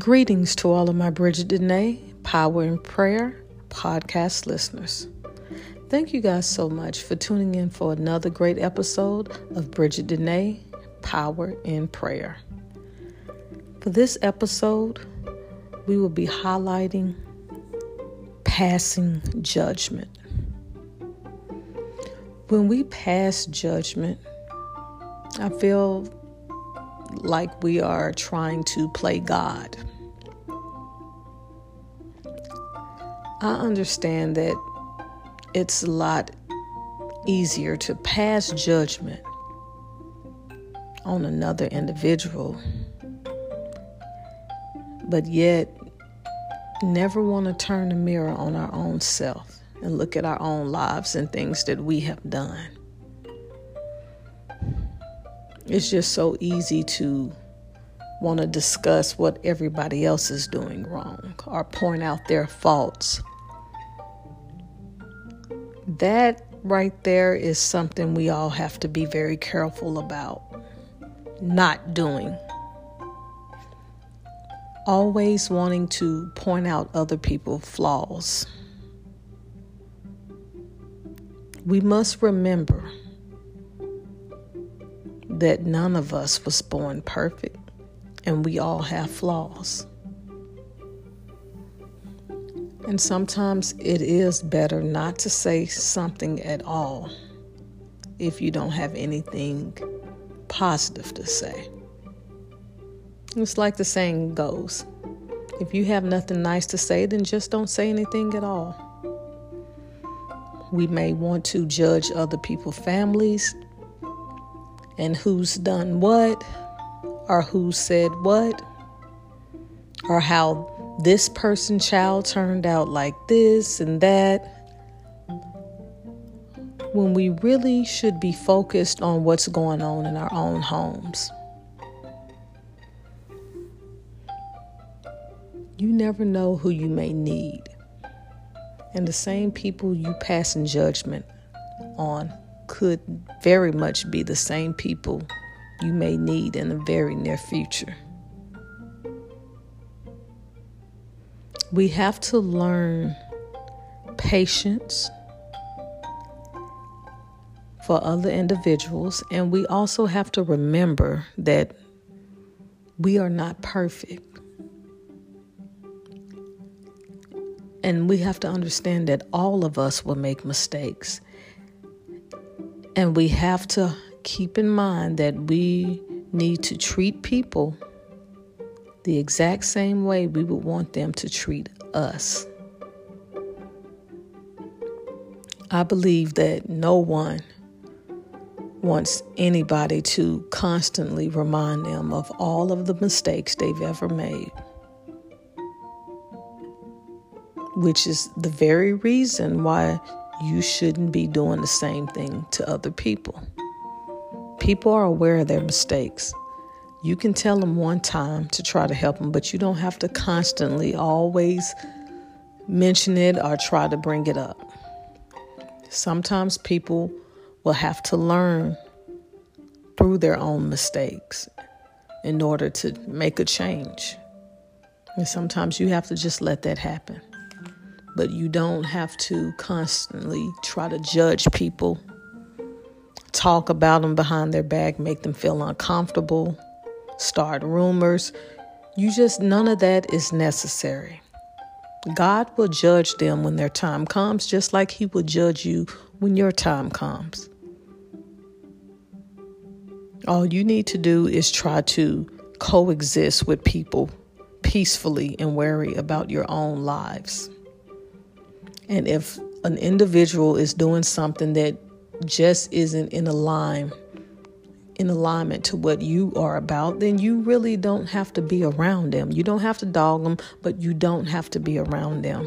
Greetings to all of my Bridget Dene Power and Prayer podcast listeners. Thank you guys so much for tuning in for another great episode of Bridget Dene Power and Prayer. For this episode, we will be highlighting passing judgment. When we pass judgment, I feel like we are trying to play God. I understand that it's a lot easier to pass judgment on another individual, but yet never want to turn the mirror on our own self and look at our own lives and things that we have done. It's just so easy to want to discuss what everybody else is doing wrong or point out their faults. That right there is something we all have to be very careful about not doing. Always wanting to point out other people's flaws. We must remember that none of us was born perfect and we all have flaws. And sometimes it is better not to say something at all if you don't have anything positive to say. It's like the saying goes if you have nothing nice to say, then just don't say anything at all. We may want to judge other people's families, and who's done what or who said what or how this person child turned out like this and that when we really should be focused on what's going on in our own homes. You never know who you may need. And the same people you pass in judgment on could very much be the same people you may need in the very near future. We have to learn patience for other individuals, and we also have to remember that we are not perfect. And we have to understand that all of us will make mistakes. And we have to keep in mind that we need to treat people the exact same way we would want them to treat us. I believe that no one wants anybody to constantly remind them of all of the mistakes they've ever made, which is the very reason why you shouldn't be doing the same thing to other people. People are aware of their mistakes. You can tell them one time to try to help them, but you don't have to constantly always mention it or try to bring it up. Sometimes people will have to learn through their own mistakes in order to make a change. And sometimes you have to just let that happen but you don't have to constantly try to judge people, talk about them behind their back, make them feel uncomfortable, start rumors. You just, none of that is necessary. God will judge them when their time comes, just like He will judge you when your time comes. All you need to do is try to coexist with people peacefully and worry about your own lives. And if an individual is doing something that just isn't in line in alignment to what you are about, then you really don't have to be around them. You don't have to dog them, but you don't have to be around them.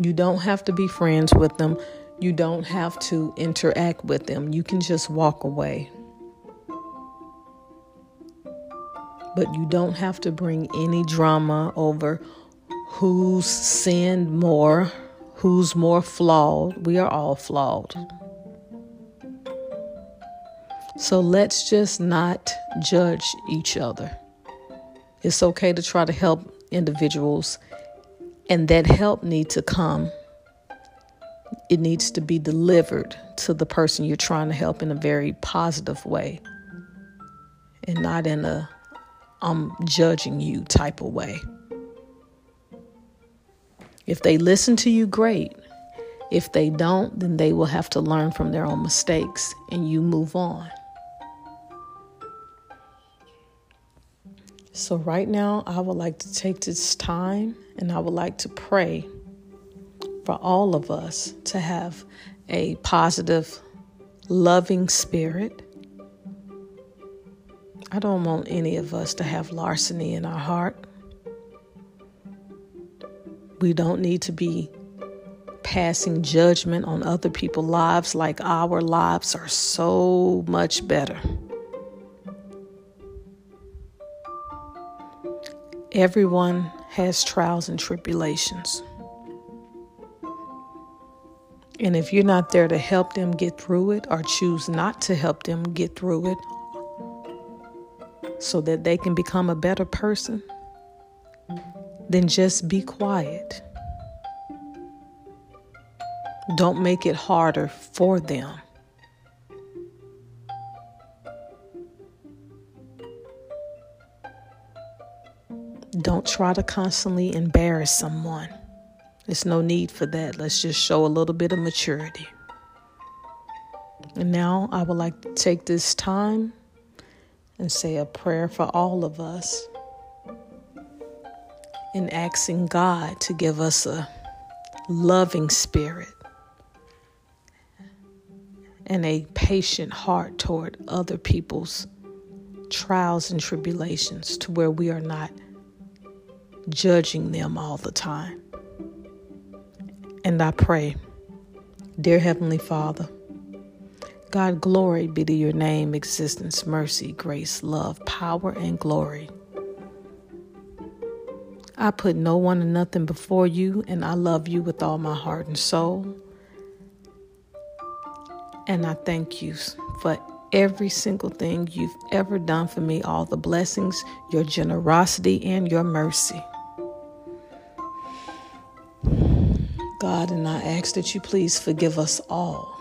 You don't have to be friends with them. You don't have to interact with them. You can just walk away. But you don't have to bring any drama over who's sinned more, who's more flawed. We are all flawed. So let's just not judge each other. It's okay to try to help individuals, and that help need to come. It needs to be delivered to the person you're trying to help in a very positive way and not in a I'm judging you type of way. If they listen to you, great. If they don't, then they will have to learn from their own mistakes and you move on. So, right now, I would like to take this time and I would like to pray for all of us to have a positive, loving spirit. I don't want any of us to have larceny in our heart. We don't need to be passing judgment on other people's lives like our lives are so much better. Everyone has trials and tribulations. And if you're not there to help them get through it or choose not to help them get through it so that they can become a better person, then just be quiet. Don't make it harder for them. Don't try to constantly embarrass someone. There's no need for that. Let's just show a little bit of maturity. And now I would like to take this time and say a prayer for all of us in asking God to give us a loving spirit and a patient heart toward other people's trials and tribulations to where we are not judging them all the time. And I pray, dear Heavenly Father, God, glory be to your name, existence, mercy, grace, love, power, and glory. I put no one and nothing before you, and I love you with all my heart and soul. And I thank you for every single thing you've ever done for me, all the blessings, your generosity, and your mercy. God, and I ask that you please forgive us all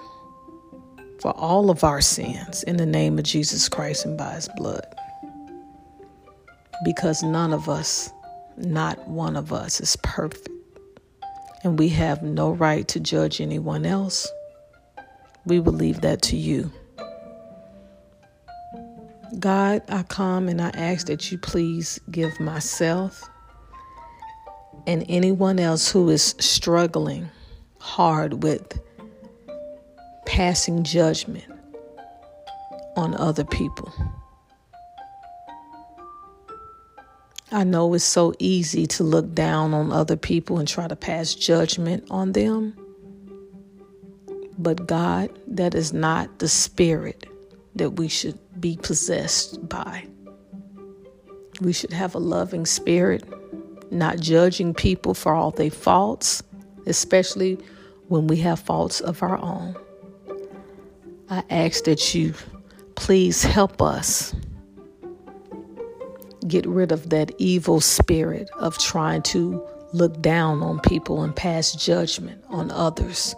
for all of our sins in the name of Jesus Christ and by his blood. Because none of us, not one of us, is perfect. And we have no right to judge anyone else. We will leave that to you. God, I come and I ask that you please give myself and anyone else who is struggling hard with passing judgment on other people. I know it's so easy to look down on other people and try to pass judgment on them. But God, that is not the spirit that we should be possessed by. We should have a loving spirit not judging people for all their faults, especially when we have faults of our own. I ask that you please help us get rid of that evil spirit of trying to look down on people and pass judgment on others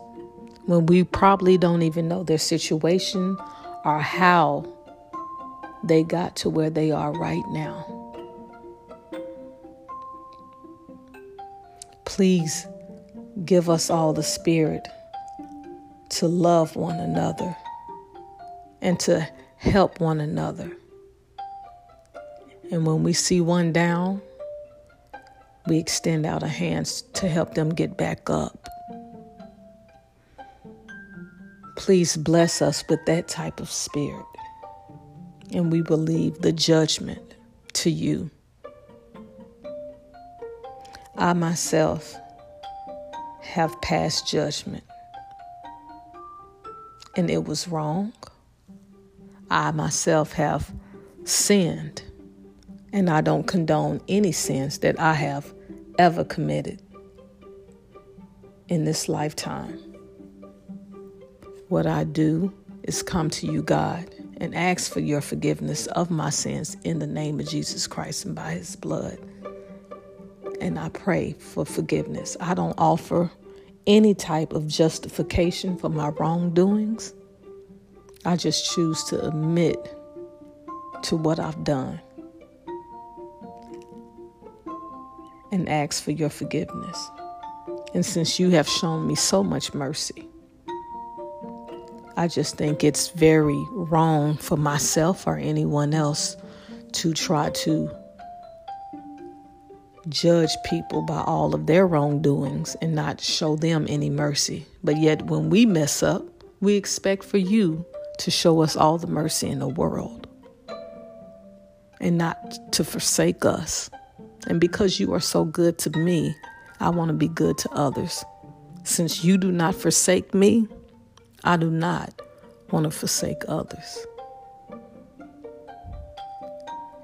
when we probably don't even know their situation or how they got to where they are right now. Please give us all the spirit to love one another and to help one another. And when we see one down, we extend out our hands to help them get back up. Please bless us with that type of spirit. And we will leave the judgment to you. I myself have passed judgment and it was wrong. I myself have sinned and I don't condone any sins that I have ever committed in this lifetime. What I do is come to you, God, and ask for your forgiveness of my sins in the name of Jesus Christ and by his blood. And I pray for forgiveness. I don't offer any type of justification for my wrongdoings. I just choose to admit to what I've done and ask for your forgiveness. And since you have shown me so much mercy, I just think it's very wrong for myself or anyone else to try to judge people by all of their wrongdoings and not show them any mercy. But yet, when we mess up, we expect for you to show us all the mercy in the world and not to forsake us. And because you are so good to me, I want to be good to others. Since you do not forsake me, I do not want to forsake others.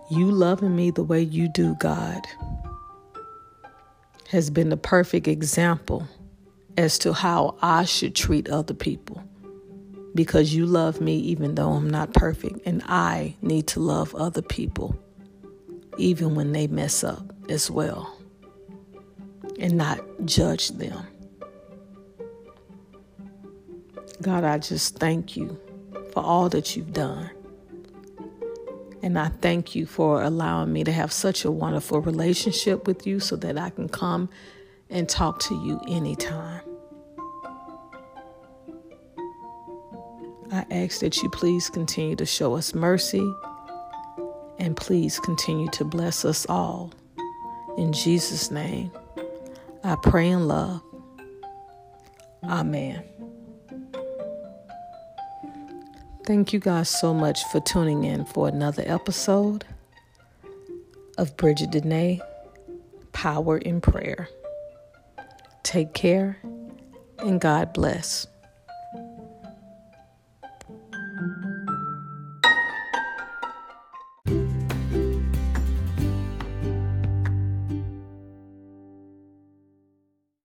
You loving me the way you do, God, has been the perfect example as to how I should treat other people. Because you love me even though I'm not perfect, and I need to love other people even when they mess up as well, and not judge them. God, I just thank you for all that you've done. And I thank you for allowing me to have such a wonderful relationship with you so that I can come and talk to you anytime. I ask that you please continue to show us mercy and please continue to bless us all. In Jesus' name, I pray in love. Amen. Thank you guys so much for tuning in for another episode of Bridget Dene Power in Prayer. Take care and God bless.